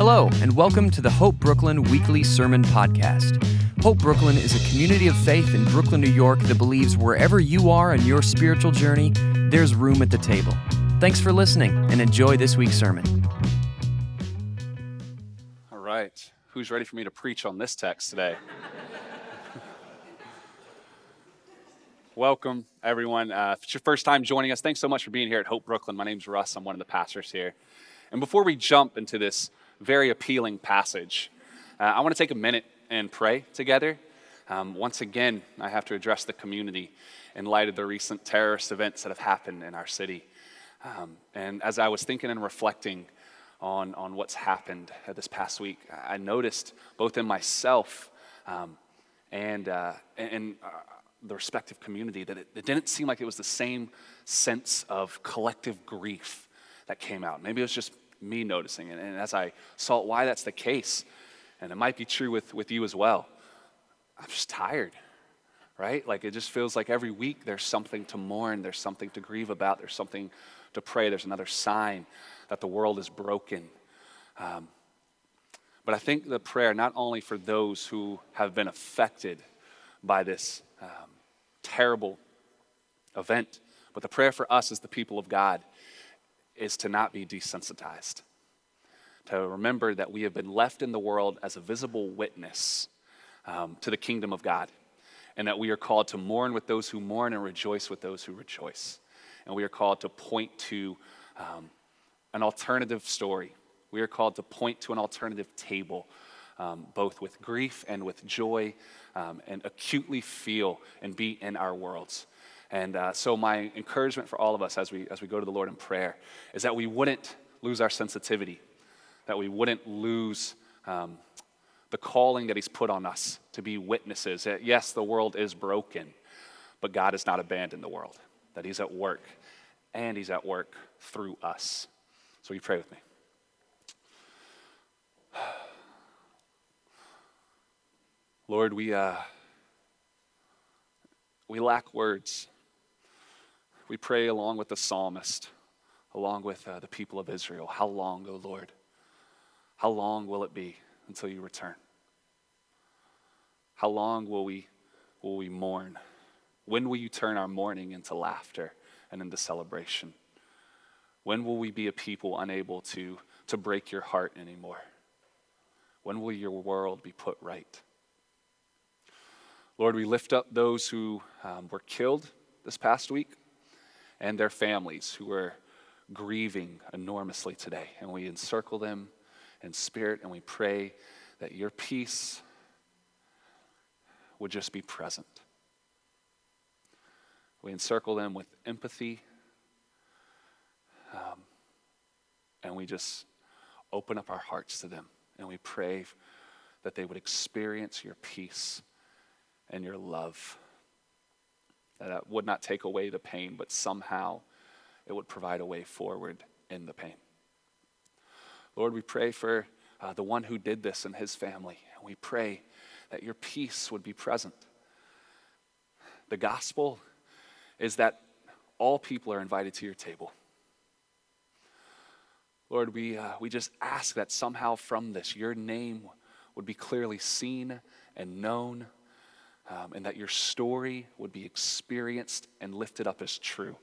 Hello, and welcome to the Hope Brooklyn Weekly Sermon Podcast. Hope Brooklyn is a community of faith in Brooklyn, New York that believes wherever you are in your spiritual journey, there's room at the table. Thanks for listening and enjoy this week's sermon. All right. Who's ready for me to preach on this text today? Welcome, everyone. Uh, if it's your first time joining us, thanks so much for being here at Hope Brooklyn. My name's Russ. I'm one of the pastors here. And before we jump into this very appealing passage, uh, I want to take a minute and pray together. Um, once again, I have to address the community in light of the recent terrorist events that have happened in our city. Um, and as I was thinking and reflecting on, on what's happened uh, this past week, I noticed both in myself um, and, uh, and uh, the respective community that it, it didn't seem like it was the same sense of collective grief that came out. Maybe it was just me noticing it. And as I saw why that's the case, and it might be true with, with you as well, I'm just tired, right? Like it just feels like every week there's something to mourn, there's something to grieve about, there's something to pray, there's another sign that the world is broken. Um, but I think the prayer, not only for those who have been affected by this um, terrible event, but the prayer for us as the people of God is to not be desensitized, to remember that we have been left in the world as a visible witness um, to the kingdom of God, and that we are called to mourn with those who mourn and rejoice with those who rejoice. And we are called to point to um, an alternative story. We are called to point to an alternative table, um, both with grief and with joy, um, and acutely feel and be in our worlds. And uh, so, my encouragement for all of us as we, as we go to the Lord in prayer is that we wouldn't lose our sensitivity, that we wouldn't lose um, the calling that He's put on us to be witnesses. That yes, the world is broken, but God has not abandoned the world, that He's at work, and He's at work through us. So, you pray with me. Lord, we, uh, we lack words we pray along with the psalmist, along with uh, the people of Israel. How long, O Lord? How long will it be until you return? How long will we, will we mourn? When will you turn our mourning into laughter and into celebration? When will we be a people unable to, to break your heart anymore? When will your world be put right? Lord, we lift up those who um, were killed this past week and their families who are grieving enormously today. And we encircle them in spirit and we pray that your peace would just be present. We encircle them with empathy. Um, and we just open up our hearts to them. And we pray that they would experience your peace and your love that would not take away the pain, but somehow it would provide a way forward in the pain. Lord, we pray for uh, the one who did this and his family. And we pray that your peace would be present. The gospel is that all people are invited to your table. Lord, we, uh, we just ask that somehow from this, your name would be clearly seen and known um, and that your story would be experienced and lifted up as true.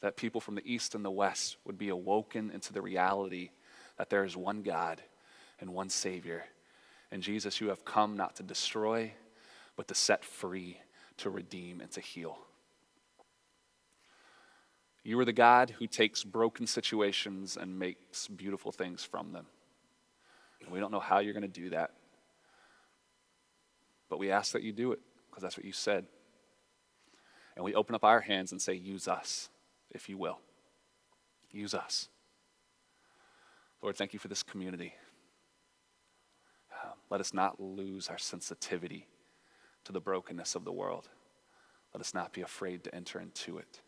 That people from the east and the west would be awoken into the reality that there is one God and one Savior. And Jesus, you have come not to destroy, but to set free, to redeem, and to heal. You are the God who takes broken situations and makes beautiful things from them. And we don't know how you're going to do that. But we ask that you do it because that's what you said. And we open up our hands and say, Use us, if you will. Use us. Lord, thank you for this community. Um, let us not lose our sensitivity to the brokenness of the world. Let us not be afraid to enter into it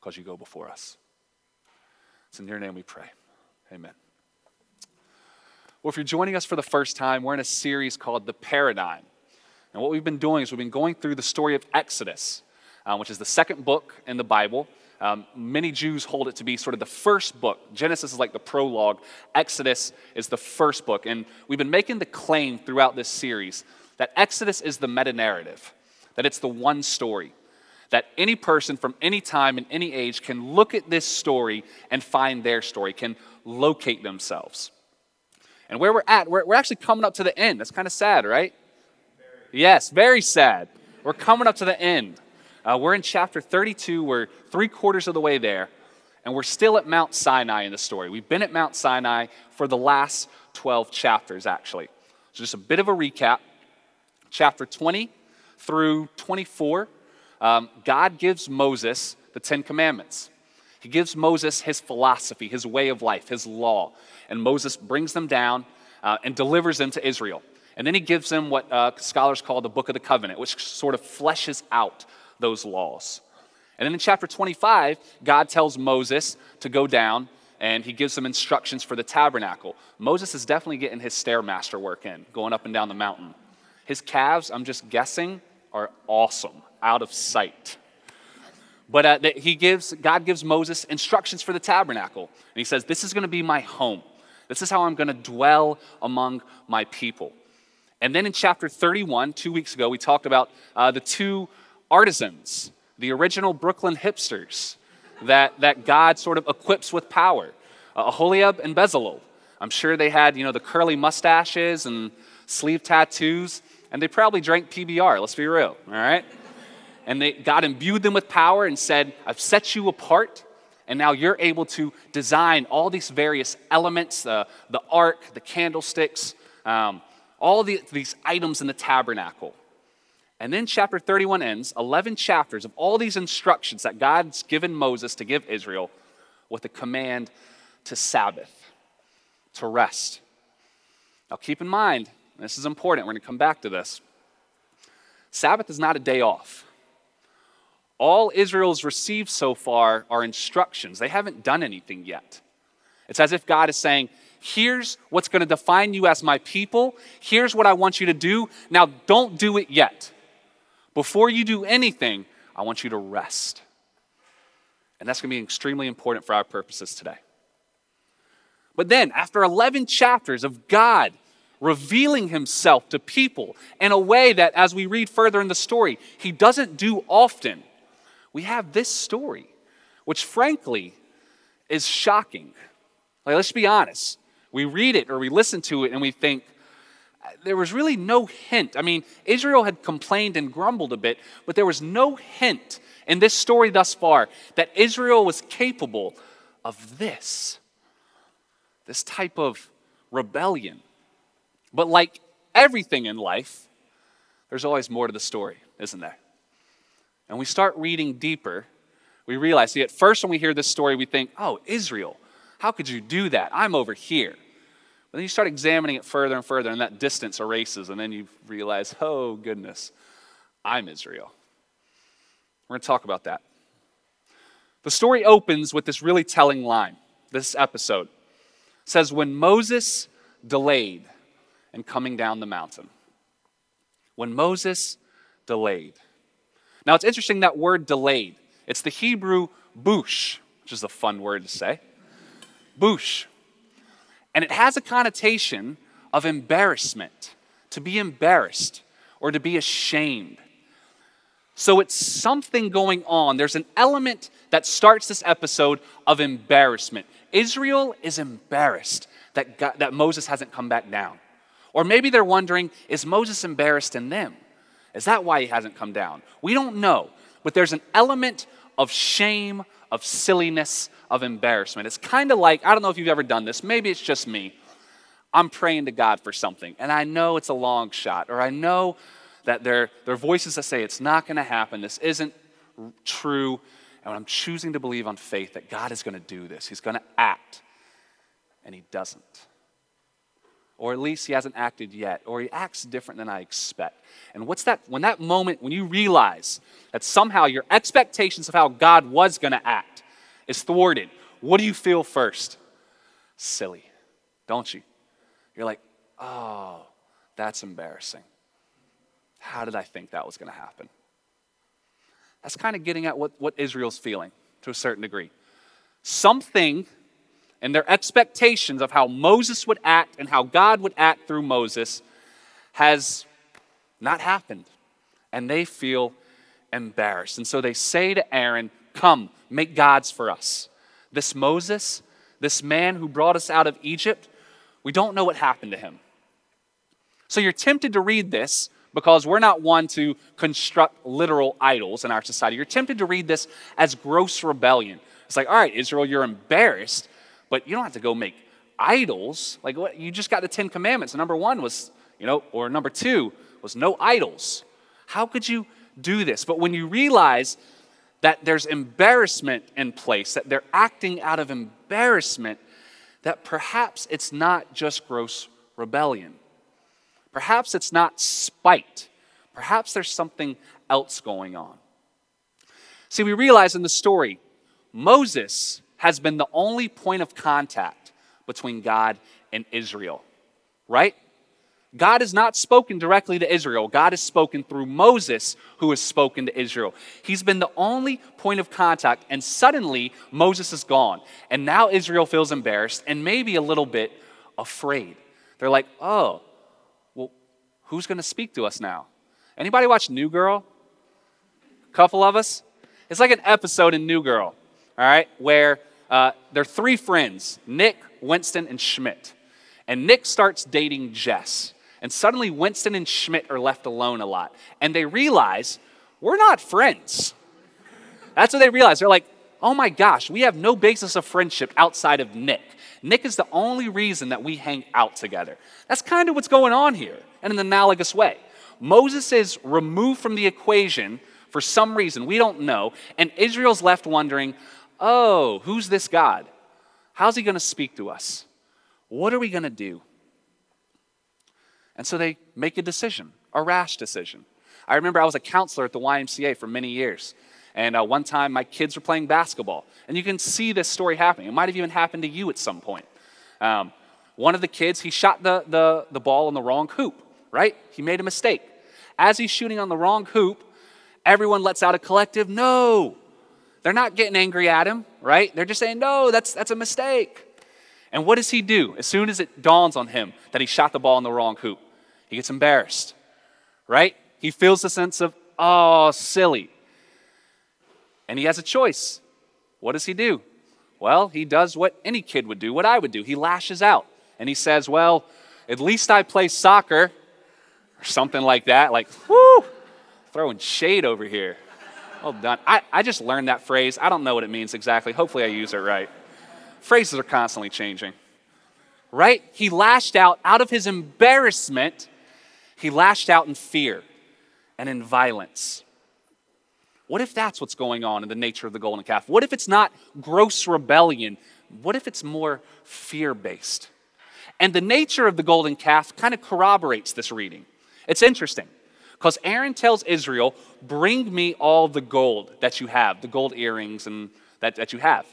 because you go before us. It's in your name we pray. Amen. Well, if you're joining us for the first time, we're in a series called The Paradigm. And what we've been doing is we've been going through the story of Exodus, um, which is the second book in the Bible. Um, many Jews hold it to be sort of the first book. Genesis is like the prologue, Exodus is the first book. And we've been making the claim throughout this series that Exodus is the meta narrative, that it's the one story, that any person from any time and any age can look at this story and find their story, can locate themselves. And where we're at, we're, we're actually coming up to the end. That's kind of sad, right? Very. Yes, very sad. We're coming up to the end. Uh, we're in chapter 32. We're three quarters of the way there. And we're still at Mount Sinai in the story. We've been at Mount Sinai for the last 12 chapters, actually. So, just a bit of a recap. Chapter 20 through 24, um, God gives Moses the Ten Commandments. He gives Moses his philosophy, his way of life, his law. And Moses brings them down uh, and delivers them to Israel. And then he gives them what uh, scholars call the Book of the Covenant, which sort of fleshes out those laws. And then in chapter 25, God tells Moses to go down and he gives them instructions for the tabernacle. Moses is definitely getting his stairmaster work in, going up and down the mountain. His calves, I'm just guessing, are awesome, out of sight. But uh, he gives, God gives Moses instructions for the tabernacle. And he says, This is going to be my home. This is how I'm going to dwell among my people. And then in chapter 31, two weeks ago, we talked about uh, the two artisans, the original Brooklyn hipsters that, that God sort of equips with power, uh, Aholiab and Bezalel. I'm sure they had, you know, the curly mustaches and sleeve tattoos, and they probably drank PBR, let's be real, all right? And they, God imbued them with power and said, I've set you apart, and now you're able to design all these various elements uh, the ark, the candlesticks, um, all the, these items in the tabernacle. And then chapter 31 ends 11 chapters of all these instructions that God's given Moses to give Israel with a command to Sabbath, to rest. Now, keep in mind, this is important, we're going to come back to this. Sabbath is not a day off. All Israel's received so far are instructions. They haven't done anything yet. It's as if God is saying, Here's what's going to define you as my people. Here's what I want you to do. Now, don't do it yet. Before you do anything, I want you to rest. And that's going to be extremely important for our purposes today. But then, after 11 chapters of God revealing himself to people in a way that, as we read further in the story, he doesn't do often, we have this story, which frankly is shocking. Like, let's be honest. We read it or we listen to it and we think, there was really no hint. I mean, Israel had complained and grumbled a bit, but there was no hint in this story thus far that Israel was capable of this, this type of rebellion. But like everything in life, there's always more to the story, isn't there? And we start reading deeper, we realize, see, at first when we hear this story, we think, oh, Israel, how could you do that? I'm over here. But then you start examining it further and further, and that distance erases, and then you realize, oh, goodness, I'm Israel. We're going to talk about that. The story opens with this really telling line, this episode. It says, When Moses delayed in coming down the mountain. When Moses delayed. Now, it's interesting that word delayed. It's the Hebrew bush, which is a fun word to say. Bush. And it has a connotation of embarrassment, to be embarrassed or to be ashamed. So it's something going on. There's an element that starts this episode of embarrassment. Israel is embarrassed that, God, that Moses hasn't come back down. Or maybe they're wondering is Moses embarrassed in them? Is that why he hasn't come down? We don't know. But there's an element of shame, of silliness, of embarrassment. It's kind of like I don't know if you've ever done this, maybe it's just me. I'm praying to God for something, and I know it's a long shot, or I know that there, there are voices that say it's not going to happen, this isn't true, and I'm choosing to believe on faith that God is going to do this. He's going to act, and He doesn't. Or at least He hasn't acted yet, or He acts different than I expect. And what's that? When that moment, when you realize that somehow your expectations of how God was going to act is thwarted, what do you feel first? Silly, don't you? You're like, oh, that's embarrassing. How did I think that was going to happen? That's kind of getting at what, what Israel's feeling to a certain degree. Something and their expectations of how Moses would act and how God would act through Moses has not happened. And they feel embarrassed. And so they say to Aaron, Come, make gods for us. This Moses, this man who brought us out of Egypt, we don't know what happened to him. So you're tempted to read this because we're not one to construct literal idols in our society. You're tempted to read this as gross rebellion. It's like, all right, Israel, you're embarrassed, but you don't have to go make idols. Like, what? You just got the Ten Commandments. Number one was, you know, or number two was no idols. How could you do this? But when you realize that there's embarrassment in place, that they're acting out of embarrassment, that perhaps it's not just gross rebellion. Perhaps it's not spite. Perhaps there's something else going on. See, we realize in the story, Moses has been the only point of contact between God and Israel, right? God has not spoken directly to Israel. God has spoken through Moses, who has spoken to Israel. He's been the only point of contact, and suddenly Moses is gone. And now Israel feels embarrassed and maybe a little bit afraid. They're like, oh, well, who's going to speak to us now? Anybody watch New Girl? A couple of us? It's like an episode in New Girl, all right, where uh, they're three friends Nick, Winston, and Schmidt. And Nick starts dating Jess. And suddenly, Winston and Schmidt are left alone a lot. And they realize we're not friends. That's what they realize. They're like, oh my gosh, we have no basis of friendship outside of Nick. Nick is the only reason that we hang out together. That's kind of what's going on here in an analogous way. Moses is removed from the equation for some reason, we don't know, and Israel's left wondering, oh, who's this God? How's he going to speak to us? What are we going to do? And so they make a decision, a rash decision. I remember I was a counselor at the YMCA for many years. And uh, one time my kids were playing basketball. And you can see this story happening. It might have even happened to you at some point. Um, one of the kids, he shot the, the, the ball in the wrong hoop, right? He made a mistake. As he's shooting on the wrong hoop, everyone lets out a collective no. They're not getting angry at him, right? They're just saying, no, that's, that's a mistake. And what does he do as soon as it dawns on him that he shot the ball in the wrong hoop? He gets embarrassed, right? He feels the sense of, oh, silly. And he has a choice. What does he do? Well, he does what any kid would do, what I would do. He lashes out and he says, Well, at least I play soccer, or something like that. Like, whoo, throwing shade over here. Oh, well done. I, I just learned that phrase. I don't know what it means exactly. Hopefully, I use it right. Phrases are constantly changing. Right? He lashed out out of his embarrassment, he lashed out in fear and in violence. What if that's what's going on in the nature of the golden calf? What if it's not gross rebellion? What if it's more fear based? And the nature of the golden calf kind of corroborates this reading. It's interesting. Because Aaron tells Israel, Bring me all the gold that you have, the gold earrings and that, that you have.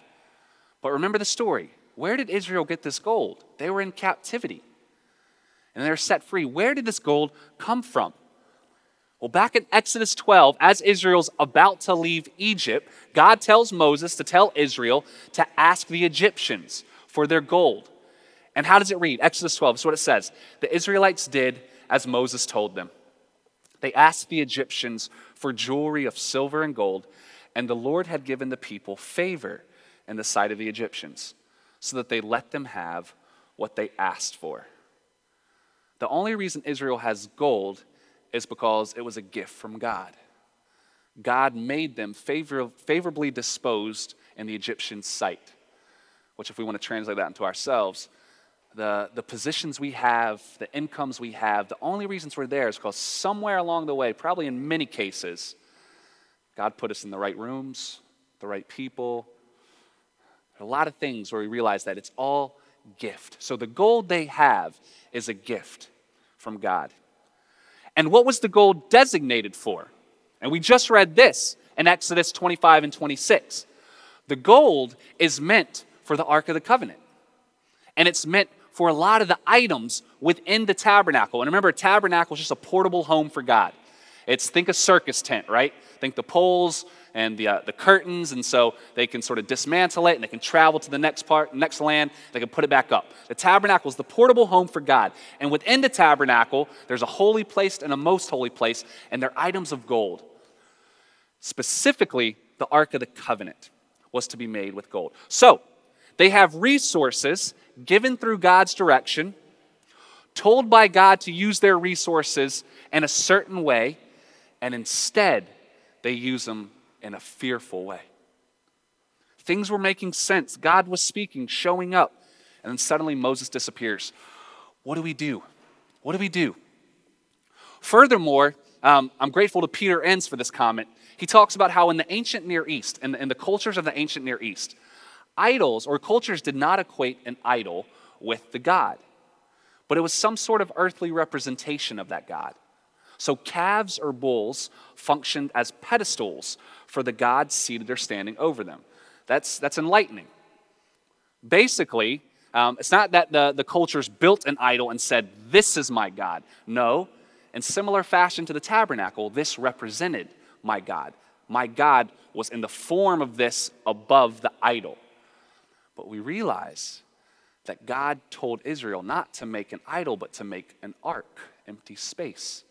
But remember the story. Where did Israel get this gold? They were in captivity and they're set free. Where did this gold come from? Well, back in Exodus 12, as Israel's about to leave Egypt, God tells Moses to tell Israel to ask the Egyptians for their gold. And how does it read? Exodus 12, this is what it says. The Israelites did as Moses told them. They asked the Egyptians for jewelry of silver and gold, and the Lord had given the people favor in the sight of the Egyptians, so that they let them have what they asked for. The only reason Israel has gold is because it was a gift from God. God made them favor, favorably disposed in the Egyptian sight, which, if we want to translate that into ourselves, the, the positions we have, the incomes we have, the only reasons we're there is because somewhere along the way, probably in many cases, God put us in the right rooms, the right people. A lot of things where we realize that it's all gift. So the gold they have is a gift from God. And what was the gold designated for? And we just read this in Exodus 25 and 26. The gold is meant for the Ark of the Covenant. And it's meant for a lot of the items within the tabernacle. And remember, a tabernacle is just a portable home for God. It's think a circus tent, right? Think the poles, and the, uh, the curtains, and so they can sort of dismantle it and they can travel to the next part, next land, they can put it back up. The tabernacle is the portable home for God. And within the tabernacle, there's a holy place and a most holy place, and they're items of gold. Specifically, the Ark of the Covenant was to be made with gold. So, they have resources given through God's direction, told by God to use their resources in a certain way, and instead, they use them in a fearful way. Things were making sense. God was speaking, showing up, and then suddenly Moses disappears. What do we do? What do we do? Furthermore, um, I'm grateful to Peter Enns for this comment. He talks about how in the ancient Near East, in the, in the cultures of the ancient Near East, idols or cultures did not equate an idol with the God, but it was some sort of earthly representation of that God. So calves or bulls functioned as pedestals for the gods seated or standing over them. That's, that's enlightening. Basically, um, it's not that the, the cultures built an idol and said, This is my God. No, in similar fashion to the tabernacle, this represented my God. My God was in the form of this above the idol. But we realize that God told Israel not to make an idol, but to make an ark, empty space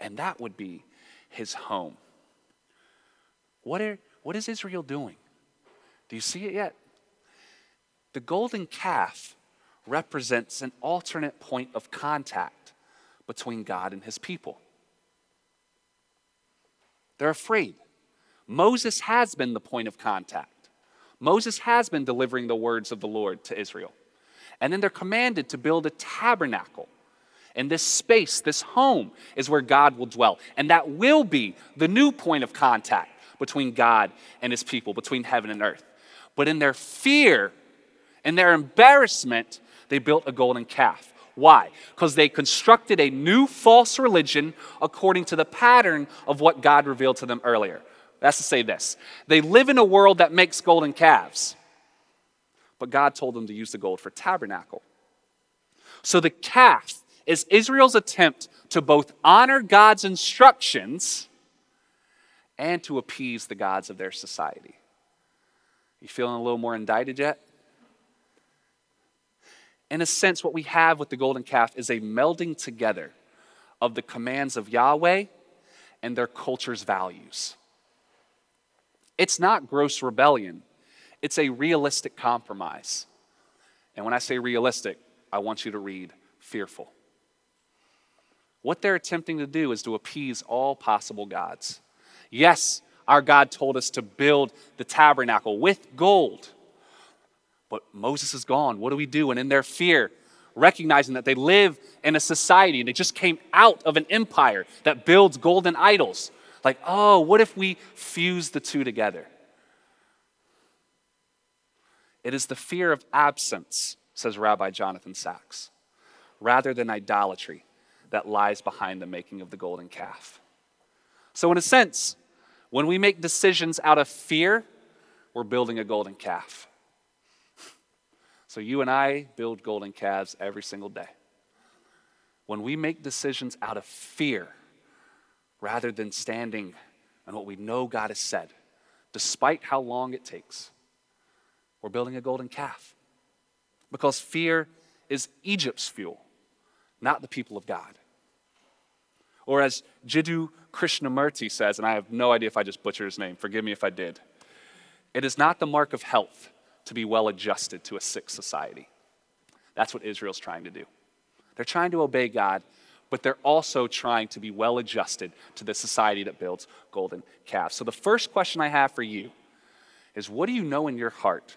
and that would be his home. What, are, what is Israel doing? Do you see it yet? The golden calf represents an alternate point of contact between God and his people. They're afraid. Moses has been the point of contact. Moses has been delivering the words of the Lord to Israel. And then they're commanded to build a tabernacle and this space, this home, is where God will dwell. And that will be the new point of contact between God and his people, between heaven and earth. But in their fear, in their embarrassment, they built a golden calf. Why? Because they constructed a new false religion according to the pattern of what God revealed to them earlier. That's to say this they live in a world that makes golden calves, but God told them to use the gold for tabernacle. So the calf is Israel's attempt to both honor God's instructions and to appease the gods of their society. You feeling a little more indicted yet? In a sense, what we have with the golden calf is a melding together of the commands of Yahweh and their culture's values. It's not gross rebellion, it's a realistic compromise. And when I say realistic, I want you to read fearful. What they're attempting to do is to appease all possible gods. Yes, our God told us to build the tabernacle with gold. But Moses is gone. What do we do? And in their fear, recognizing that they live in a society and they just came out of an empire that builds golden idols, like, oh, what if we fuse the two together? It is the fear of absence, says Rabbi Jonathan Sacks, rather than idolatry that lies behind the making of the golden calf. So, in a sense, when we make decisions out of fear, we're building a golden calf. So, you and I build golden calves every single day. When we make decisions out of fear, rather than standing on what we know God has said, despite how long it takes, we're building a golden calf. Because fear is Egypt's fuel not the people of God. Or as Jiddu Krishnamurti says, and I have no idea if I just butchered his name, forgive me if I did. It is not the mark of health to be well adjusted to a sick society. That's what Israel's trying to do. They're trying to obey God, but they're also trying to be well adjusted to the society that builds golden calves. So the first question I have for you is what do you know in your heart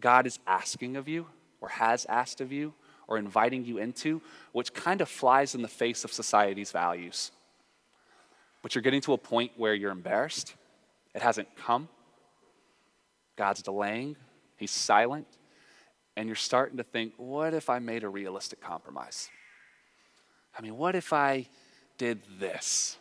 God is asking of you or has asked of you or inviting you into, which kind of flies in the face of society's values. But you're getting to a point where you're embarrassed. It hasn't come. God's delaying, He's silent. And you're starting to think, what if I made a realistic compromise? I mean, what if I did this?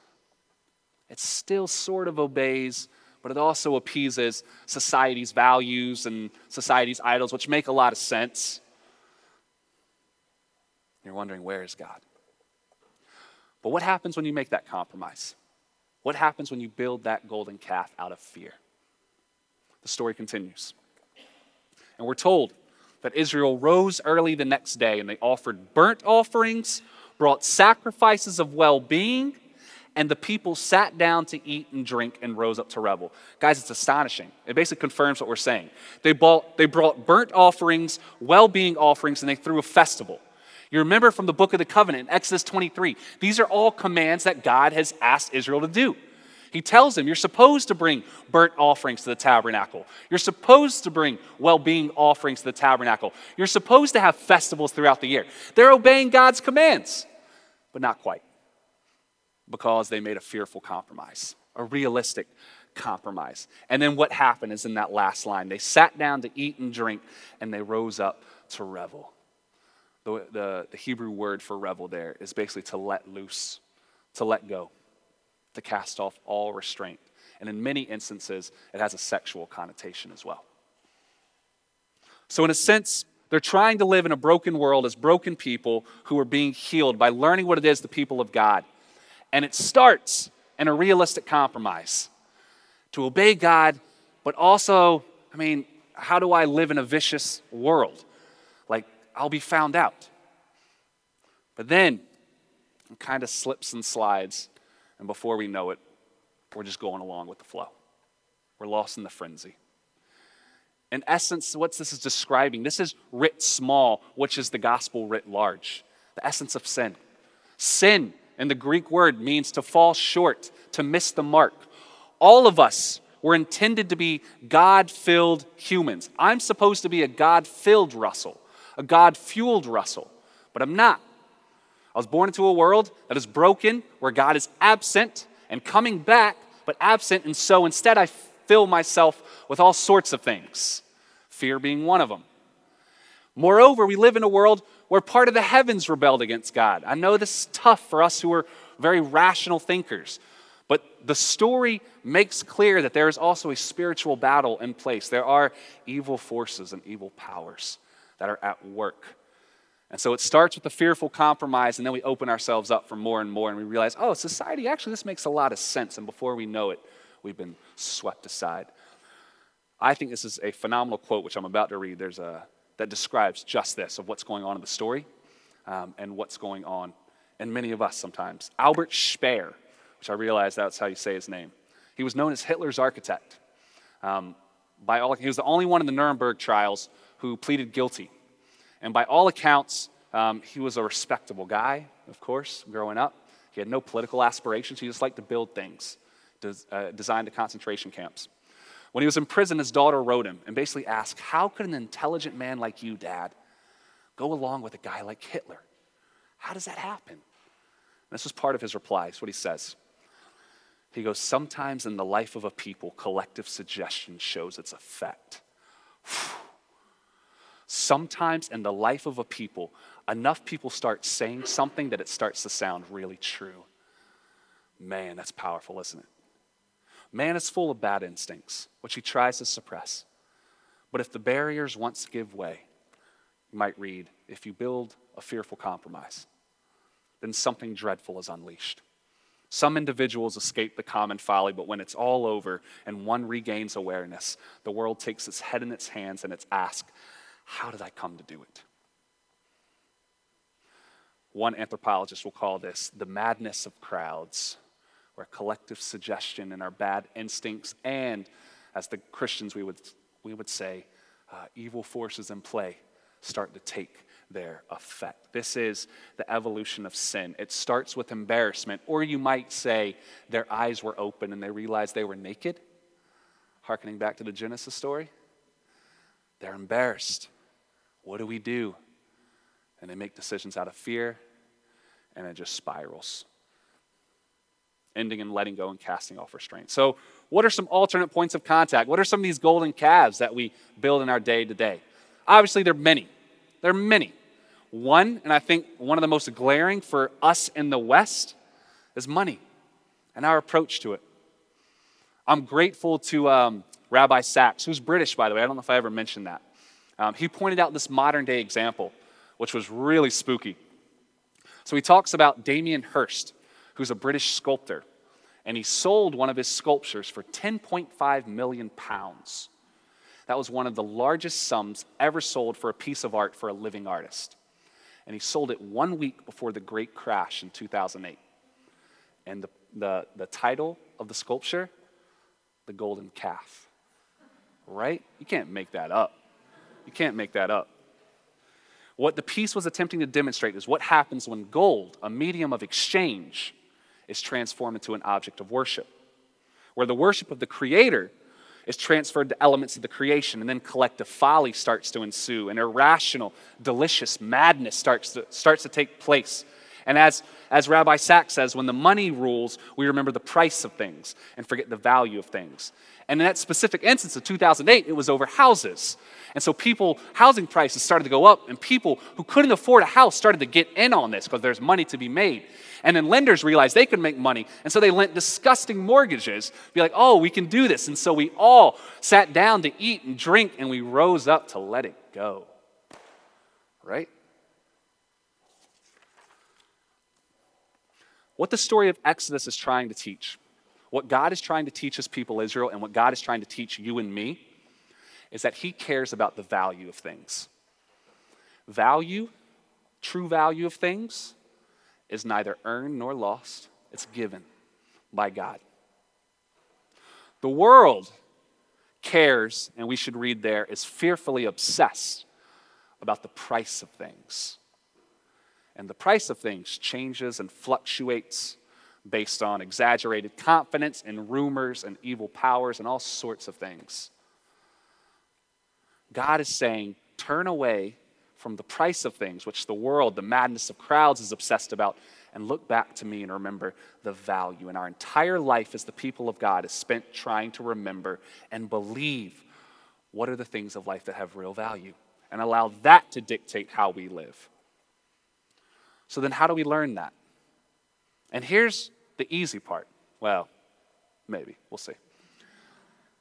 It still sort of obeys, but it also appeases society's values and society's idols, which make a lot of sense. You're wondering, where is God? But what happens when you make that compromise? What happens when you build that golden calf out of fear? The story continues. And we're told that Israel rose early the next day and they offered burnt offerings, brought sacrifices of well being, and the people sat down to eat and drink and rose up to revel. Guys, it's astonishing. It basically confirms what we're saying. They brought, they brought burnt offerings, well being offerings, and they threw a festival. You remember from the book of the covenant, Exodus 23, these are all commands that God has asked Israel to do. He tells them, You're supposed to bring burnt offerings to the tabernacle. You're supposed to bring well being offerings to the tabernacle. You're supposed to have festivals throughout the year. They're obeying God's commands, but not quite because they made a fearful compromise, a realistic compromise. And then what happened is in that last line they sat down to eat and drink, and they rose up to revel. The, the, the Hebrew word for revel there is basically to let loose, to let go, to cast off all restraint. And in many instances, it has a sexual connotation as well. So, in a sense, they're trying to live in a broken world as broken people who are being healed by learning what it is the people of God and it starts in a realistic compromise to obey God, but also, I mean, how do I live in a vicious world? Like, I'll be found out. But then it kind of slips and slides, and before we know it, we're just going along with the flow. We're lost in the frenzy. In essence, what this is describing, this is writ small, which is the gospel writ large. The essence of sin. Sin in the Greek word means to fall short, to miss the mark. All of us were intended to be God filled humans. I'm supposed to be a God filled Russell, a God fueled Russell, but I'm not. I was born into a world that is broken, where God is absent and coming back, but absent, and so instead I fill myself with all sorts of things, fear being one of them. Moreover, we live in a world where part of the heavens rebelled against God. I know this is tough for us who are very rational thinkers, but the story makes clear that there is also a spiritual battle in place. There are evil forces and evil powers that are at work. And so it starts with a fearful compromise, and then we open ourselves up for more and more, and we realize, oh, society, actually, this makes a lot of sense. And before we know it, we've been swept aside. I think this is a phenomenal quote, which I'm about to read. There's a that describes just this of what's going on in the story um, and what's going on in many of us sometimes. Albert Speer, which I realize that's how you say his name, he was known as Hitler's architect. Um, by all, he was the only one in the Nuremberg trials who pleaded guilty. And by all accounts, um, he was a respectable guy, of course, growing up. He had no political aspirations. He just liked to build things, des- uh, designed the concentration camps. When he was in prison, his daughter wrote him and basically asked, How could an intelligent man like you, Dad, go along with a guy like Hitler? How does that happen? And this was part of his reply. It's what he says. He goes, Sometimes in the life of a people, collective suggestion shows its effect. Sometimes in the life of a people, enough people start saying something that it starts to sound really true. Man, that's powerful, isn't it? Man is full of bad instincts, which he tries to suppress. But if the barriers once give way, you might read, if you build a fearful compromise, then something dreadful is unleashed. Some individuals escape the common folly, but when it's all over and one regains awareness, the world takes its head in its hands and it's asked, How did I come to do it? One anthropologist will call this the madness of crowds where collective suggestion and our bad instincts, and as the Christians we would, we would say, uh, evil forces in play start to take their effect. This is the evolution of sin. It starts with embarrassment, or you might say their eyes were open and they realized they were naked. Harkening back to the Genesis story, they're embarrassed. What do we do? And they make decisions out of fear, and it just spirals ending in letting go and casting off restraint. So, what are some alternate points of contact? What are some of these golden calves that we build in our day to day? Obviously, there are many. There are many. One, and I think one of the most glaring for us in the West, is money and our approach to it. I'm grateful to um, Rabbi Sacks, who's British, by the way. I don't know if I ever mentioned that. Um, he pointed out this modern day example, which was really spooky. So he talks about Damien Hirst, who's a British sculptor. and he sold one of his sculptures for 10.5 million pounds. That was one of the largest sums ever sold for a piece of art for a living artist. And he sold it one week before the great crash in 2008. And the, the, the title of the sculpture, The Golden Calf. Right? You can't make that up. You can't make that up. What the piece was attempting to demonstrate is what happens when gold, a medium of exchange, is transformed into an object of worship, where the worship of the Creator is transferred to elements of the creation, and then collective folly starts to ensue, and irrational, delicious madness starts to, starts to take place. And as, as Rabbi Sacks says, when the money rules, we remember the price of things and forget the value of things. And in that specific instance of 2008, it was over houses. And so people, housing prices started to go up, and people who couldn't afford a house started to get in on this because there's money to be made. And then lenders realized they could make money, and so they lent disgusting mortgages. Be like, oh, we can do this. And so we all sat down to eat and drink, and we rose up to let it go. Right? What the story of Exodus is trying to teach, what God is trying to teach his people Israel, and what God is trying to teach you and me, is that he cares about the value of things. Value, true value of things, is neither earned nor lost, it's given by God. The world cares, and we should read there, is fearfully obsessed about the price of things. And the price of things changes and fluctuates based on exaggerated confidence and rumors and evil powers and all sorts of things. God is saying, turn away from the price of things, which the world, the madness of crowds is obsessed about, and look back to me and remember the value. And our entire life as the people of God is spent trying to remember and believe what are the things of life that have real value and allow that to dictate how we live. So then, how do we learn that? And here's the easy part. Well, maybe. We'll see.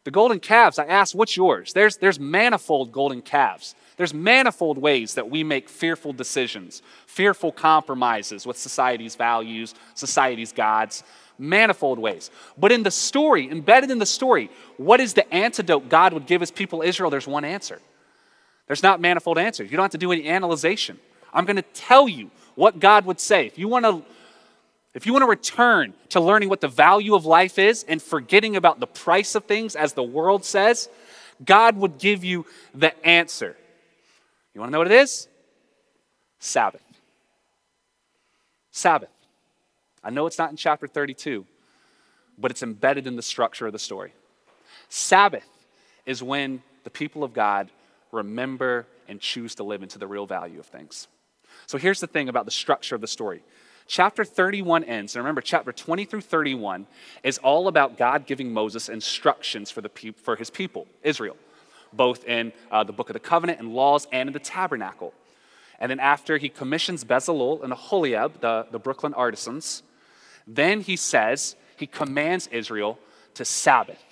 The golden calves, I asked, what's yours? There's, there's manifold golden calves. There's manifold ways that we make fearful decisions, fearful compromises with society's values, society's gods, manifold ways. But in the story, embedded in the story, what is the antidote God would give his people Israel? There's one answer. There's not manifold answers. You don't have to do any analyzation. I'm going to tell you what God would say. If you want to if you want to return to learning what the value of life is and forgetting about the price of things as the world says, God would give you the answer. You want to know what it is? Sabbath. Sabbath. I know it's not in chapter 32, but it's embedded in the structure of the story. Sabbath is when the people of God remember and choose to live into the real value of things. So here's the thing about the structure of the story. Chapter 31 ends, and remember, chapter 20 through 31 is all about God giving Moses instructions for, the pe- for his people, Israel, both in uh, the book of the covenant and laws and in the tabernacle. And then after he commissions Bezalel and Aholiab, the, the Brooklyn artisans, then he says, he commands Israel to Sabbath.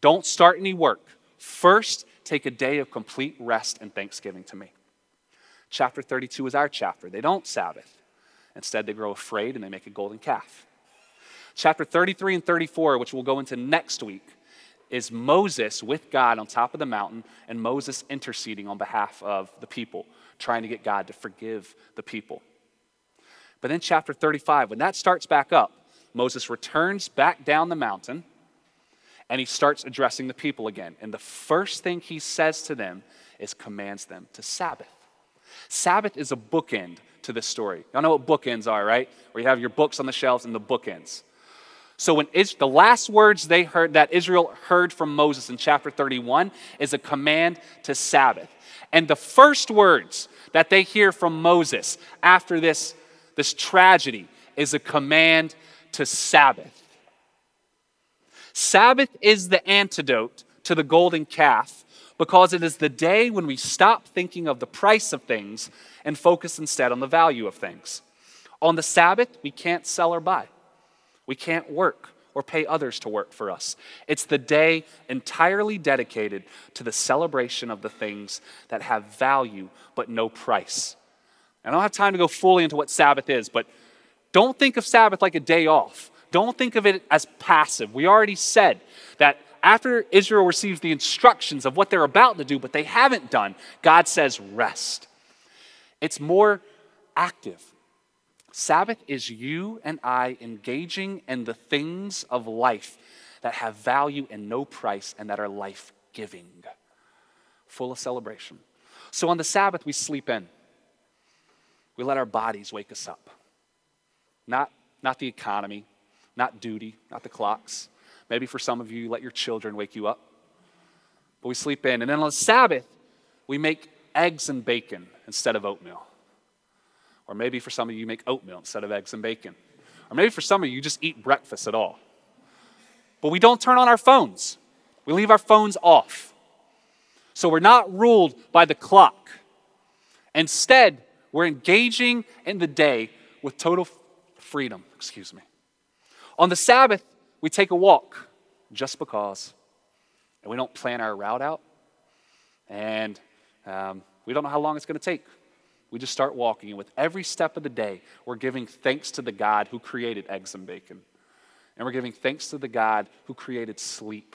Don't start any work. First, take a day of complete rest and thanksgiving to me. Chapter 32 is our chapter. They don't Sabbath. Instead, they grow afraid and they make a golden calf. Chapter 33 and 34, which we'll go into next week, is Moses with God on top of the mountain and Moses interceding on behalf of the people, trying to get God to forgive the people. But then, chapter 35, when that starts back up, Moses returns back down the mountain and he starts addressing the people again. And the first thing he says to them is commands them to Sabbath. Sabbath is a bookend to this story. Y'all know what bookends are, right? Where you have your books on the shelves and the bookends. So when the last words they heard that Israel heard from Moses in chapter 31 is a command to Sabbath. And the first words that they hear from Moses after this, this tragedy is a command to Sabbath. Sabbath is the antidote to the golden calf because it is the day when we stop thinking of the price of things and focus instead on the value of things. On the Sabbath, we can't sell or buy, we can't work or pay others to work for us. It's the day entirely dedicated to the celebration of the things that have value but no price. And I don't have time to go fully into what Sabbath is, but don't think of Sabbath like a day off. Don't think of it as passive. We already said that after Israel receives the instructions of what they're about to do, but they haven't done, God says, rest. It's more active. Sabbath is you and I engaging in the things of life that have value and no price and that are life giving, full of celebration. So on the Sabbath, we sleep in. We let our bodies wake us up. Not, not the economy, not duty, not the clocks. Maybe for some of you, you let your children wake you up. But we sleep in. And then on the Sabbath, we make eggs and bacon instead of oatmeal. Or maybe for some of you, you make oatmeal instead of eggs and bacon. Or maybe for some of you, you just eat breakfast at all. But we don't turn on our phones, we leave our phones off. So we're not ruled by the clock. Instead, we're engaging in the day with total freedom. Excuse me. On the Sabbath, we take a walk just because. And we don't plan our route out. And um, we don't know how long it's going to take. We just start walking, and with every step of the day, we're giving thanks to the God who created eggs and bacon. And we're giving thanks to the God who created sleep.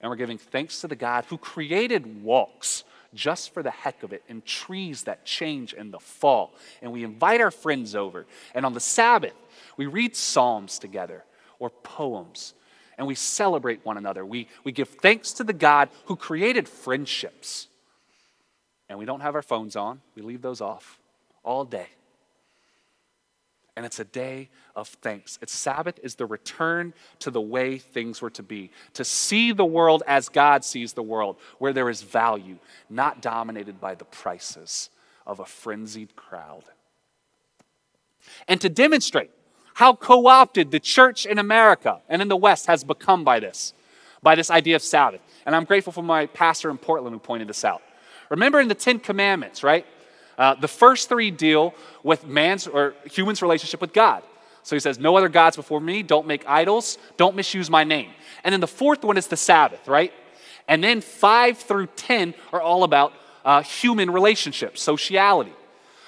And we're giving thanks to the God who created walks just for the heck of it and trees that change in the fall. And we invite our friends over. And on the Sabbath, we read Psalms together or poems. And we celebrate one another. We, we give thanks to the God who created friendships and we don't have our phones on. We leave those off all day. And it's a day of thanks. It's Sabbath is the return to the way things were to be, to see the world as God sees the world, where there is value, not dominated by the prices of a frenzied crowd. And to demonstrate how co opted the church in America and in the West has become by this, by this idea of Sabbath. And I'm grateful for my pastor in Portland who pointed this out. Remember in the Ten Commandments, right? Uh, the first three deal with man's or human's relationship with God. So he says, No other gods before me, don't make idols, don't misuse my name. And then the fourth one is the Sabbath, right? And then five through 10 are all about uh, human relationships, sociality.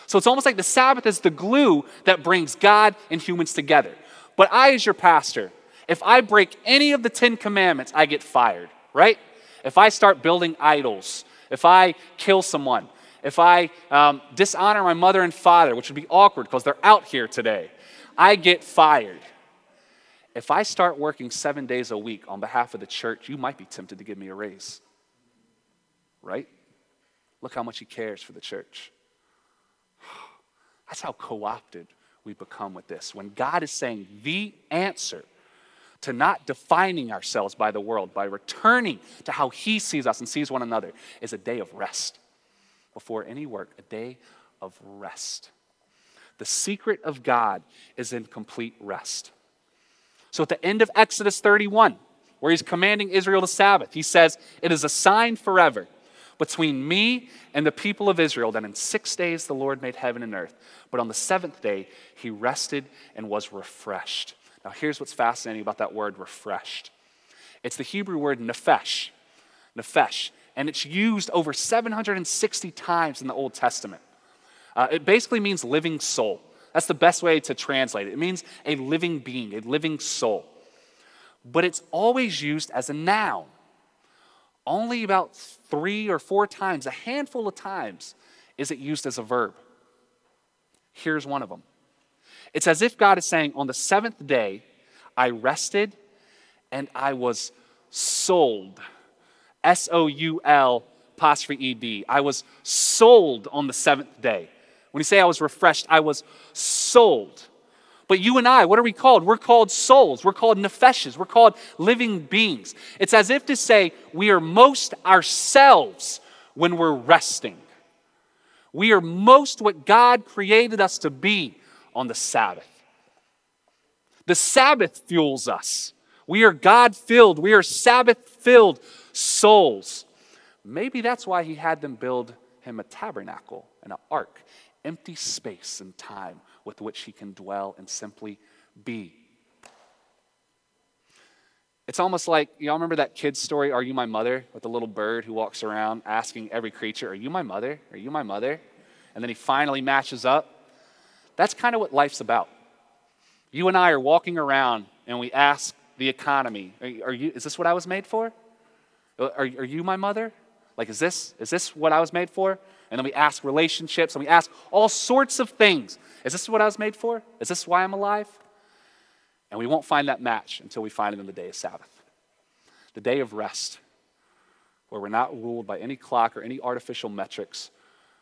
So it's almost like the Sabbath is the glue that brings God and humans together. But I, as your pastor, if I break any of the Ten Commandments, I get fired, right? If I start building idols, if I kill someone, if I um, dishonor my mother and father, which would be awkward because they're out here today, I get fired. If I start working seven days a week on behalf of the church, you might be tempted to give me a raise. Right? Look how much he cares for the church. That's how co opted we become with this. When God is saying the answer to not defining ourselves by the world, by returning to how He sees us and sees one another, is a day of rest. Before any work, a day of rest. The secret of God is in complete rest. So at the end of Exodus 31, where he's commanding Israel to Sabbath, he says, It is a sign forever between me and the people of Israel that in six days the Lord made heaven and earth, but on the seventh day he rested and was refreshed. Now, here's what's fascinating about that word refreshed it's the Hebrew word nephesh. Nephesh. And it's used over 760 times in the Old Testament. Uh, it basically means living soul. That's the best way to translate it. It means a living being, a living soul. But it's always used as a noun. Only about three or four times, a handful of times, is it used as a verb. Here's one of them it's as if God is saying, On the seventh day, I rested and I was sold. S O U L apostrophe E D. I was sold on the seventh day. When you say I was refreshed, I was sold. But you and I, what are we called? We're called souls. We're called nefeshes. We're called living beings. It's as if to say we are most ourselves when we're resting. We are most what God created us to be on the Sabbath. The Sabbath fuels us. We are God filled, we are Sabbath filled souls. Maybe that's why he had them build him a tabernacle and an ark, empty space and time with which he can dwell and simply be. It's almost like, y'all remember that kid's story, Are You My Mother? with the little bird who walks around asking every creature, Are you my mother? Are you my mother? And then he finally matches up that's kind of what life's about. You and I are walking around and we ask the economy, are you, is this what I was made for? Are, are you my mother? Like, is this, is this what I was made for? And then we ask relationships and we ask all sorts of things. Is this what I was made for? Is this why I'm alive? And we won't find that match until we find it in the day of Sabbath, the day of rest, where we're not ruled by any clock or any artificial metrics,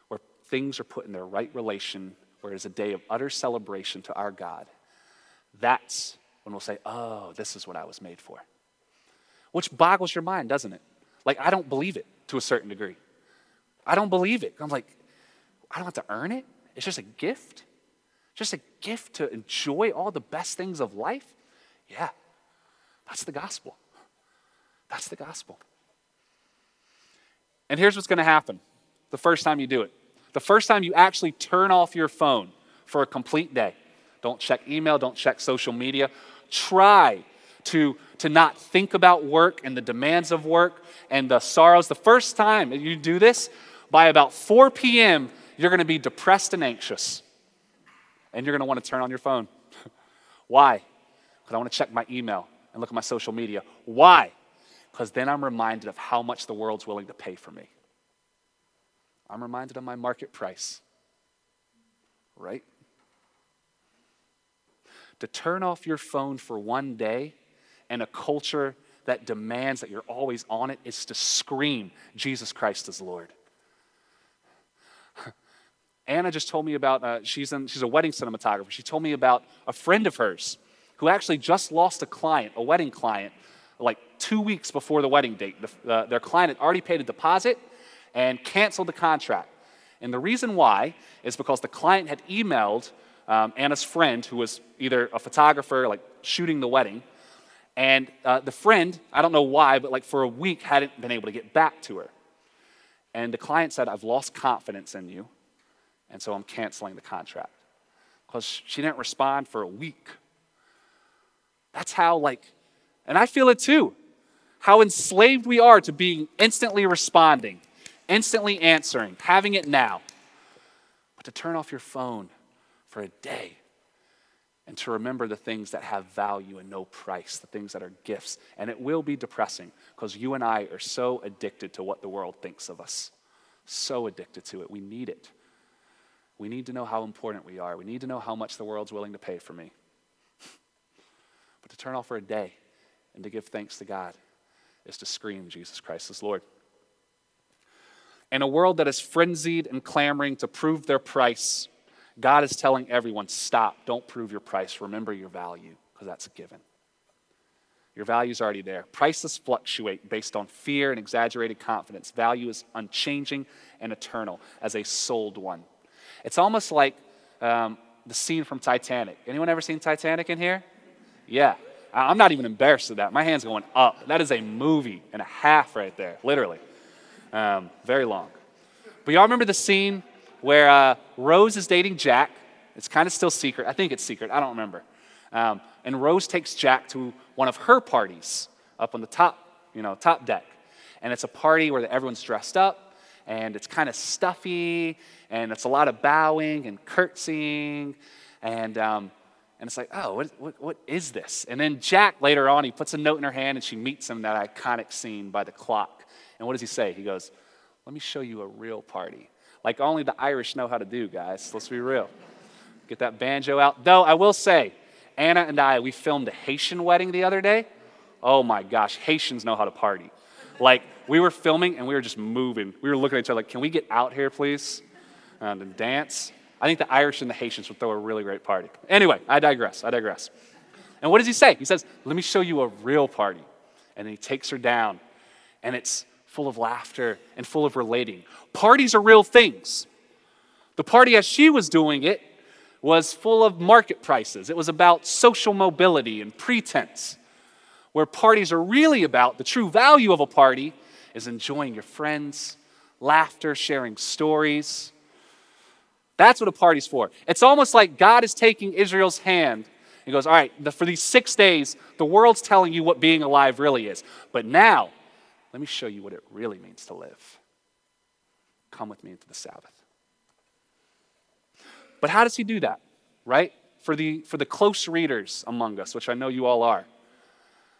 where things are put in their right relation, where it is a day of utter celebration to our God. That's when we'll say, oh, this is what I was made for. Which boggles your mind, doesn't it? Like, I don't believe it to a certain degree. I don't believe it. I'm like, I don't have to earn it. It's just a gift. Just a gift to enjoy all the best things of life. Yeah, that's the gospel. That's the gospel. And here's what's going to happen the first time you do it. The first time you actually turn off your phone for a complete day. Don't check email, don't check social media. Try to, to not think about work and the demands of work and the sorrows. The first time you do this, by about 4 p.m., you're going to be depressed and anxious. And you're going to want to turn on your phone. Why? Because I want to check my email and look at my social media. Why? Because then I'm reminded of how much the world's willing to pay for me. I'm reminded of my market price. Right? To turn off your phone for one day and a culture that demands that you're always on it is to scream, Jesus Christ is Lord. Anna just told me about, uh, she's, in, she's a wedding cinematographer. She told me about a friend of hers who actually just lost a client, a wedding client, like two weeks before the wedding date. The, uh, their client had already paid a deposit and canceled the contract. And the reason why is because the client had emailed um, Anna's friend, who was either a photographer, like shooting the wedding, and uh, the friend, I don't know why, but like for a week hadn't been able to get back to her. And the client said, I've lost confidence in you, and so I'm canceling the contract. Because she didn't respond for a week. That's how, like, and I feel it too, how enslaved we are to being instantly responding, instantly answering, having it now. But to turn off your phone for a day and to remember the things that have value and no price, the things that are gifts. And it will be depressing because you and I are so addicted to what the world thinks of us. So addicted to it. We need it. We need to know how important we are. We need to know how much the world's willing to pay for me. but to turn off for a day and to give thanks to God is to scream, Jesus Christ is Lord. In a world that is frenzied and clamoring to prove their price, God is telling everyone stop, don't prove your price, remember your value, because that's a given. Your value is already there. Prices fluctuate based on fear and exaggerated confidence. Value is unchanging and eternal as a sold one. It's almost like um, the scene from Titanic. Anyone ever seen Titanic in here? Yeah. I'm not even embarrassed of that. My hand's going up. That is a movie and a half right there, literally. Um, very long. But y'all remember the scene where uh, Rose is dating Jack. It's kind of still secret. I think it's secret. I don't remember. Um, and Rose takes Jack to one of her parties up on the top, you know, top deck. And it's a party where everyone's dressed up and it's kind of stuffy and it's a lot of bowing and curtsying and um, and it's like, oh, what, what, what is this? And then Jack later on, he puts a note in her hand and she meets him in that iconic scene by the clock. And what does he say? He goes, let me show you a real party like only the Irish know how to do, guys. Let's be real. Get that banjo out. Though I will say, Anna and I, we filmed a Haitian wedding the other day. Oh my gosh, Haitians know how to party. Like, we were filming and we were just moving. We were looking at each other like, can we get out here, please? Uh, and dance. I think the Irish and the Haitians would throw a really great party. Anyway, I digress. I digress. And what does he say? He says, let me show you a real party. And then he takes her down, and it's full of laughter and full of relating. Parties are real things. The party, as she was doing it, was full of market prices. It was about social mobility and pretense. Where parties are really about the true value of a party is enjoying your friends, laughter, sharing stories. That's what a party's for. It's almost like God is taking Israel's hand He goes, All right, for these six days, the world's telling you what being alive really is. But now, let me show you what it really means to live. Come with me into the Sabbath. But how does he do that, right? for the, for the close readers among us, which I know you all are,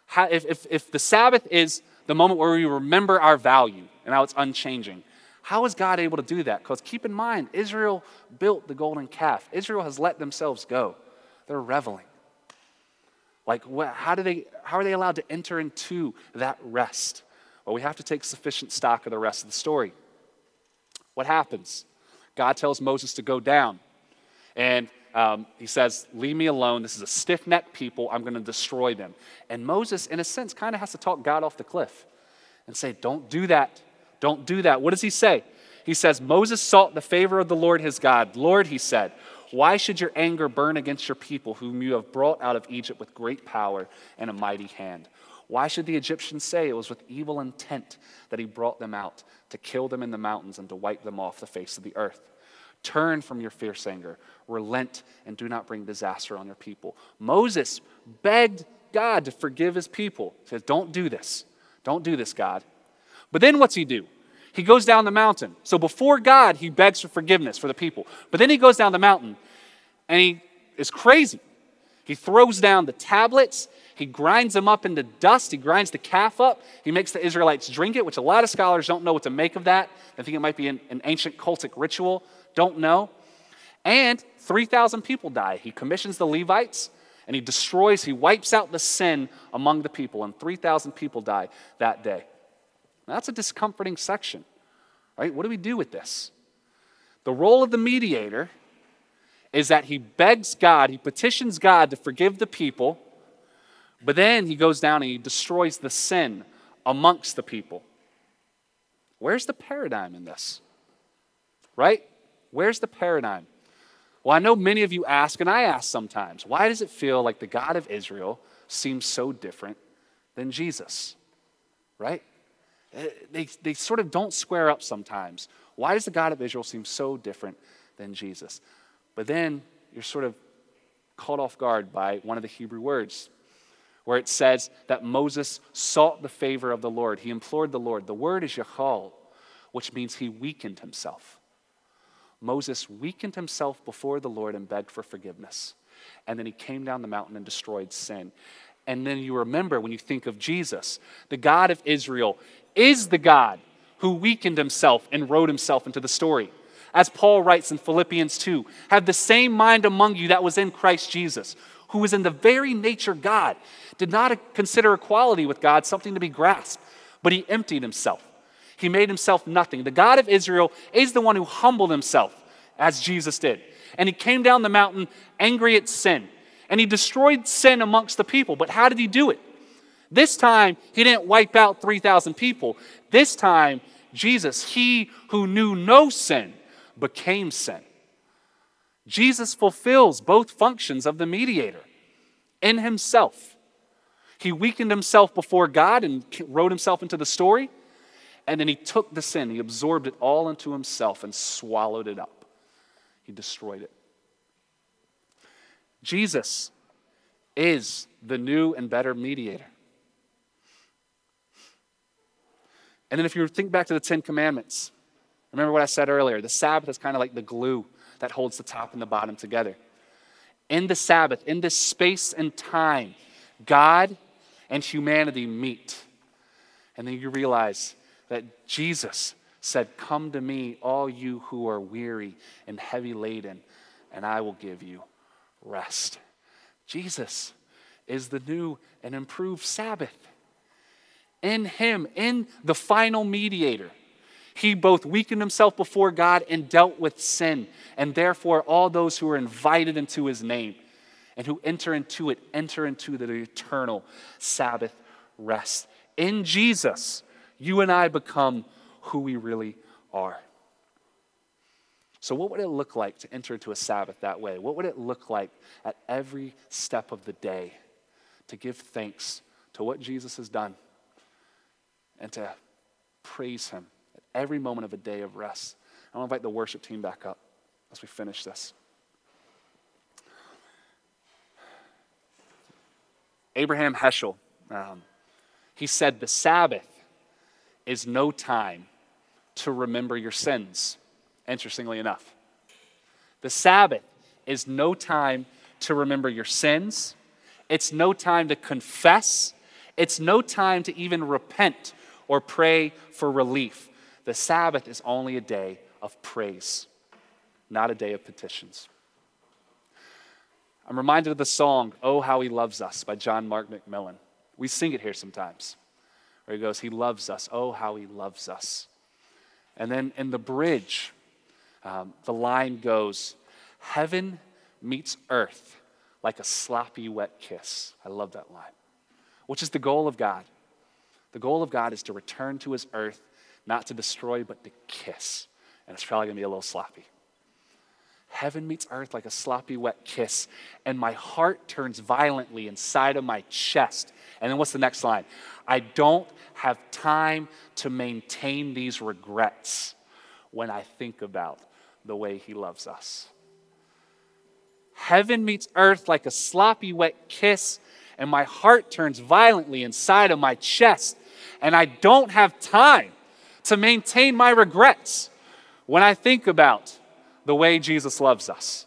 how, if, if, if the Sabbath is the moment where we remember our value and how it's unchanging, how is God able to do that? Because keep in mind, Israel built the golden calf. Israel has let themselves go. They're reveling. Like, what, how, do they, how are they allowed to enter into that rest? Well, we have to take sufficient stock of the rest of the story. What happens? God tells Moses to go down. And um, he says, Leave me alone. This is a stiff necked people. I'm going to destroy them. And Moses, in a sense, kind of has to talk God off the cliff and say, Don't do that. Don't do that. What does he say? He says, Moses sought the favor of the Lord his God. Lord, he said, why should your anger burn against your people, whom you have brought out of Egypt with great power and a mighty hand? Why should the Egyptians say it was with evil intent that he brought them out, to kill them in the mountains and to wipe them off the face of the earth? Turn from your fierce anger, relent, and do not bring disaster on your people. Moses begged God to forgive his people. He says, Don't do this. Don't do this, God. But then what's he do? He goes down the mountain. So before God, he begs for forgiveness for the people. But then he goes down the mountain and he is crazy. He throws down the tablets, he grinds them up into dust, he grinds the calf up, he makes the Israelites drink it, which a lot of scholars don't know what to make of that. They think it might be an, an ancient cultic ritual, don't know. And 3,000 people die. He commissions the Levites and he destroys, he wipes out the sin among the people, and 3,000 people die that day. Now, that's a discomforting section, right? What do we do with this? The role of the mediator is that he begs God, he petitions God to forgive the people, but then he goes down and he destroys the sin amongst the people. Where's the paradigm in this? Right? Where's the paradigm? Well, I know many of you ask, and I ask sometimes, why does it feel like the God of Israel seems so different than Jesus? Right? Eh, they, they sort of don't square up sometimes. Why does the God of Israel seem so different than Jesus? But then you're sort of caught off guard by one of the Hebrew words where it says that Moses sought the favor of the Lord. He implored the Lord. The word is Yachal, which means he weakened himself. Moses weakened himself before the Lord and begged for forgiveness. And then he came down the mountain and destroyed sin. And then you remember when you think of Jesus, the God of Israel is the God who weakened himself and wrote himself into the story. As Paul writes in Philippians 2, have the same mind among you that was in Christ Jesus, who was in the very nature God, did not consider equality with God something to be grasped, but he emptied himself. He made himself nothing. The God of Israel is the one who humbled himself, as Jesus did. And he came down the mountain angry at sin. And he destroyed sin amongst the people. But how did he do it? This time, he didn't wipe out 3,000 people. This time, Jesus, he who knew no sin, became sin. Jesus fulfills both functions of the mediator in himself. He weakened himself before God and wrote himself into the story. And then he took the sin, he absorbed it all into himself and swallowed it up. He destroyed it. Jesus is the new and better mediator. And then if you think back to the Ten Commandments, remember what I said earlier the Sabbath is kind of like the glue that holds the top and the bottom together. In the Sabbath, in this space and time, God and humanity meet. And then you realize that Jesus said, Come to me, all you who are weary and heavy laden, and I will give you rest. Jesus is the new and improved Sabbath in him, in the final mediator. He both weakened himself before God and dealt with sin. And therefore, all those who are invited into his name and who enter into it enter into the eternal Sabbath rest. In Jesus, you and I become who we really are. So, what would it look like to enter into a Sabbath that way? What would it look like at every step of the day to give thanks to what Jesus has done? and to praise Him at every moment of a day of rest. I want to invite the worship team back up as we finish this. Abraham Heschel, um, he said, The Sabbath is no time to remember your sins, interestingly enough. The Sabbath is no time to remember your sins. It's no time to confess. It's no time to even repent or pray for relief. The Sabbath is only a day of praise, not a day of petitions. I'm reminded of the song, Oh, How He Loves Us by John Mark McMillan. We sing it here sometimes, where he goes, He loves us. Oh, how He loves us. And then in the bridge, um, the line goes, Heaven meets earth like a sloppy, wet kiss. I love that line, which is the goal of God. The goal of God is to return to his earth, not to destroy, but to kiss. And it's probably going to be a little sloppy. Heaven meets earth like a sloppy, wet kiss, and my heart turns violently inside of my chest. And then what's the next line? I don't have time to maintain these regrets when I think about the way He loves us. Heaven meets earth like a sloppy, wet kiss, and my heart turns violently inside of my chest. And I don't have time to maintain my regrets when I think about the way Jesus loves us.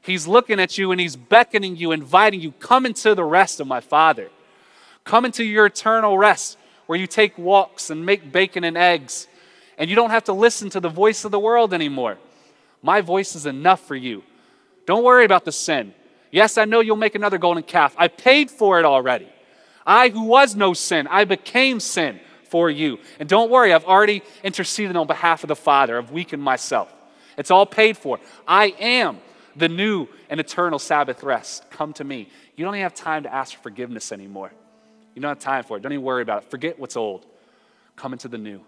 He's looking at you and he's beckoning you, inviting you, come into the rest of my Father. Come into your eternal rest where you take walks and make bacon and eggs, and you don't have to listen to the voice of the world anymore. My voice is enough for you. Don't worry about the sin. Yes, I know you'll make another golden calf. I paid for it already. I, who was no sin, I became sin for you. And don't worry, I've already interceded on behalf of the Father. I've weakened myself. It's all paid for. I am the new and eternal Sabbath rest. Come to me. You don't even have time to ask for forgiveness anymore. You don't have time for it. Don't even worry about it. Forget what's old. Come into the new,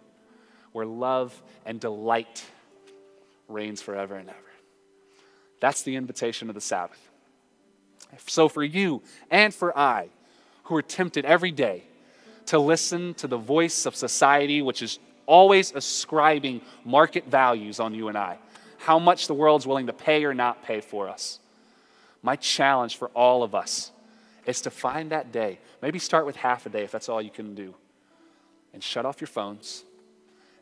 where love and delight reigns forever and ever. That's the invitation of the Sabbath. So, for you and for I, who are tempted every day to listen to the voice of society, which is always ascribing market values on you and I, how much the world's willing to pay or not pay for us. My challenge for all of us is to find that day. Maybe start with half a day if that's all you can do. And shut off your phones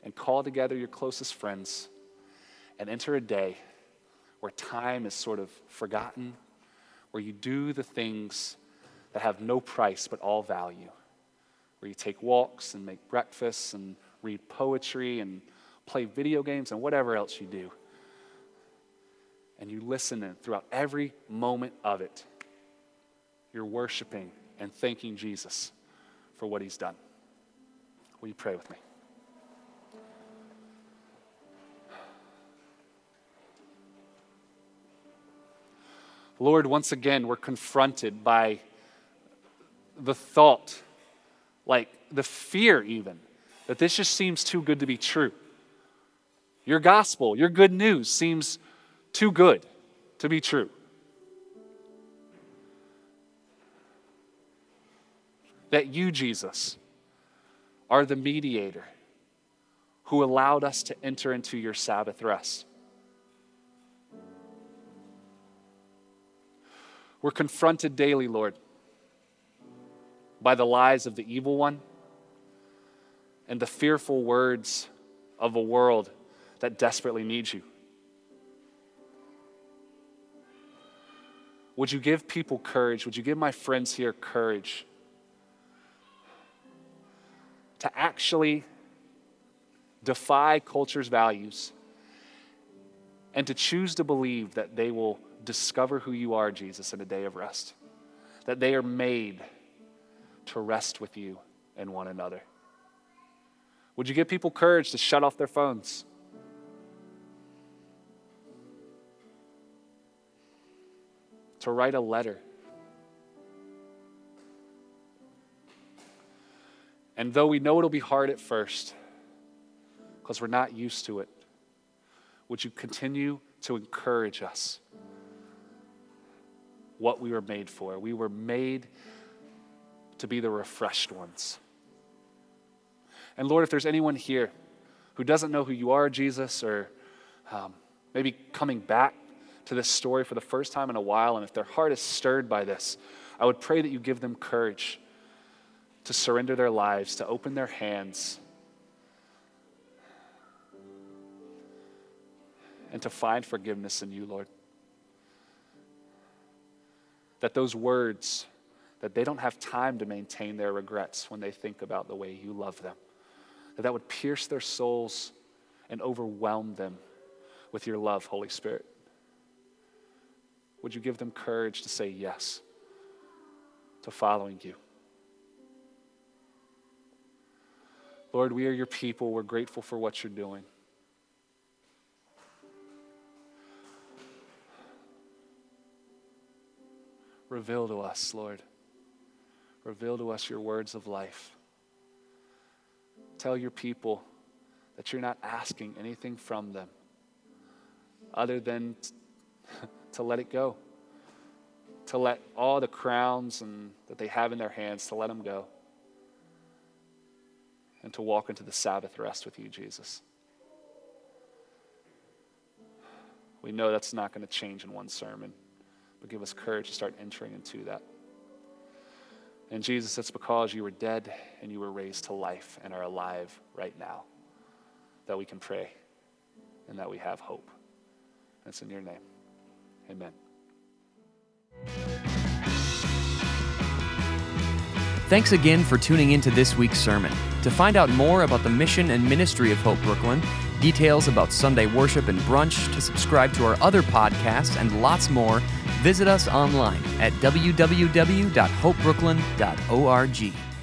and call together your closest friends and enter a day where time is sort of forgotten, where you do the things that have no price but all value, where you take walks and make breakfasts and read poetry and play video games and whatever else you do and you listen throughout every moment of it, you're worshiping and thanking Jesus for what he's done. Will you pray with me? Lord, once again, we're confronted by the thought, like the fear even, that this just seems too good to be true. Your gospel, your good news seems too good to be true. That you, Jesus, are the mediator who allowed us to enter into your Sabbath rest. We're confronted daily, Lord, by the lies of the evil one and the fearful words of a world that desperately needs you. Would you give people courage? Would you give my friends here courage to actually defy culture's values and to choose to believe that they will discover who you are, Jesus, in a day of rest? That they are made to rest with you and one another. Would you give people courage to shut off their phones? to write a letter. And though we know it'll be hard at first, because we're not used to it, would you continue to encourage us what we were made for? We were made to be the refreshed ones. And Lord, if there's anyone here who doesn't know who you are, Jesus, or um, maybe coming back to this story for the first time in a while, and if their heart is stirred by this, I would pray that you give them courage to surrender their lives, to open their hands, and to find forgiveness in you, Lord. that those words, that they don't have time to maintain their regrets when they think about the way you love them, that that would pierce their souls and overwhelm them with your love, Holy Spirit. Would you give them courage to say yes to following you? Lord, we are your people. We're grateful for what you're doing. Reveal to us, Lord. Reveal to us your words of life. Tell your people that you're not asking anything from them other than to let it go, to let all the crowns and, that they have in their hands, to let them go, and to walk into the Sabbath rest with you, Jesus. We know that's not going to change in one sermon, but give us courage to start entering into that. And Jesus, it's because you were dead and you were raised to life and are alive right now that we can pray and that we have hope. That's in your name. Amen. Thanks again for tuning into this week's sermon. To find out more about the mission and ministry of Hope Brooklyn, details about Sunday worship and brunch, to subscribe to our other podcasts, and lots more, visit us online at www.hopebrooklyn.org.